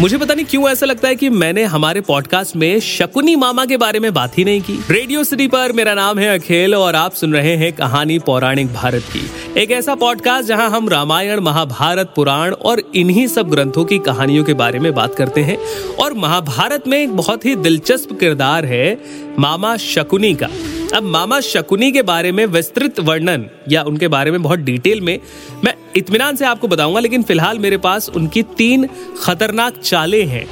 मुझे पता नहीं क्यों ऐसा लगता है कि मैंने हमारे पॉडकास्ट में शकुनी मामा के बारे में बात ही नहीं की। रेडियो सिटी पर मेरा नाम है अखिल और आप सुन रहे हैं कहानी पौराणिक भारत की। एक ऐसा पॉडकास्ट जहाँ हम रामायण, महाभारत, पुराण और इन्हीं सब ग्रंथों की कहानियों के बारे में बात करते हैं और महाभारत में एक बहुत ही दिलचस्प किरदार है मामा शकुनी का। अब मामा शकुनी के बारे में विस्तृत वर्णन या उनके बारे में बहुत डिटेल में मैं इतमान से आपको बताऊँगा, लेकिन फ़िलहाल मेरे पास उनकी तीन खतरनाक चालें हैं।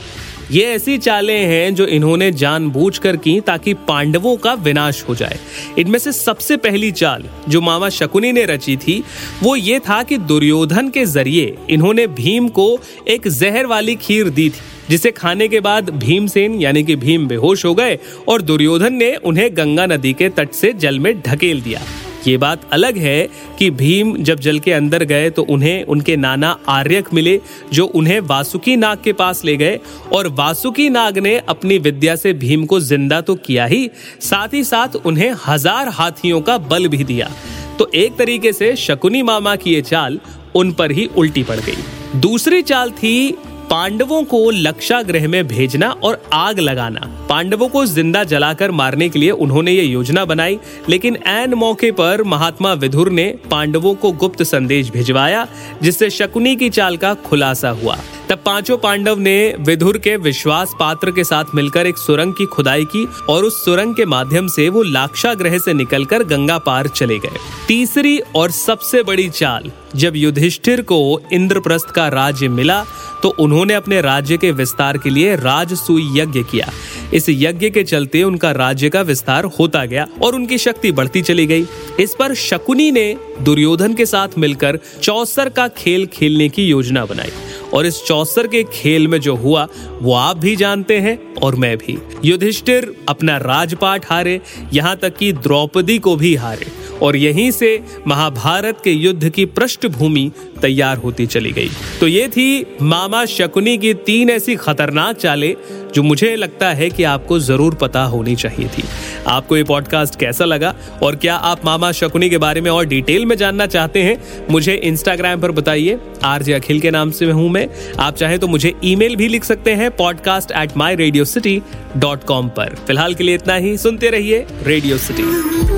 ये ऐसी चालें हैं जो इन्होंने जानबूझकर की ताकि पांडवों का विनाश हो जाए। इनमें से सबसे पहली चाल जो मामा शकुनी ने रची थी, वो ये था कि दुर्योधन के ज़रिए इन्होंने भीम को एक जहर वाली खीर दी थी। जिसे खाने के बाद भीमसेन, यानी कि भीम बेहोश हो गए और दुर्योधन ने उन्हें गंगा नदी के तट से जल में ढकेल दिया। ये बात अलग है कि भीम जब जल के अंदर गए तो उन्हें उनके नाना आर्यक मिले, जो उन्हें वासुकी नाग के पास ले गए और वासुकी नाग ने अपनी विद्या से भीम को ज़िंदा तो किया ही, साथ ही साथ उन्हें हज़ार हाथियों का बल भी दिया। तो एक तरीके से शकुनी मामा की ये चाल उन पर ही उल्टी पड़ गई। दूसरी चाल थी पांडवों को लक्षाग्रह में भेजना और आग लगाना। पांडवों को ज़िंदा जलाकर मारने के लिए उन्होंने ये योजना बनाई, लेकिन एन मौके पर महात्मा विधुर ने पांडवों को गुप्त संदेश भिजवाया, जिससे शकुनी की चाल का खुलासा हुआ। तब पाँचों पांडव ने विधुर के विश्वास पात्र के साथ मिलकर एक सुरंग की खुदाई की और उस सुरंग के माध्यम से वो लाक्षा ग्रह से निकलकर गंगा पार चले गए। तीसरी और सबसे बड़ी चाल, जब युधिष्ठिर को इंद्रप्रस्थ का राज्य मिला तो उन्होंने अपने राज्य के विस्तार के लिए राजसूय यज्ञ किया। इस यज्ञ के चलते उनका राज्य का विस्तार होता गया और उनकी शक्ति बढ़ती चली गई। इस पर शकुनी ने दुर्योधन के साथ मिलकर चौसर का खेल खेलने की योजना बनाई। और इस चौसर के खेल में जो हुआ, वो आप भी जानते हैं और मैं भी। युधिष्ठिर अपना राजपाट हारे, यहाँ तक कि द्रौपदी को भी हारे। और यहीं से महाभारत के युद्ध की पृष्ठभूमि तैयार होती चली गई। तो ये थी मामा शकुनी की तीन ऐसी खतरनाक चालें जो मुझे लगता है कि आपको ज़रूर पता होनी चाहिए थी। आपको ये पॉडकास्ट कैसा लगा और क्या आप मामा शकुनी के बारे में और डिटेल में जानना चाहते हैं, मुझे इंस्टाग्राम पर बताइए। आरजे अखिल के नाम से हूँ मैं। आप चाहें तो मुझे ईमेल भी लिख सकते हैं podcast at my Radio City dot com पर। फ़िलहाल के लिए इतना ही। सुनते रहिए रेडियो सिटी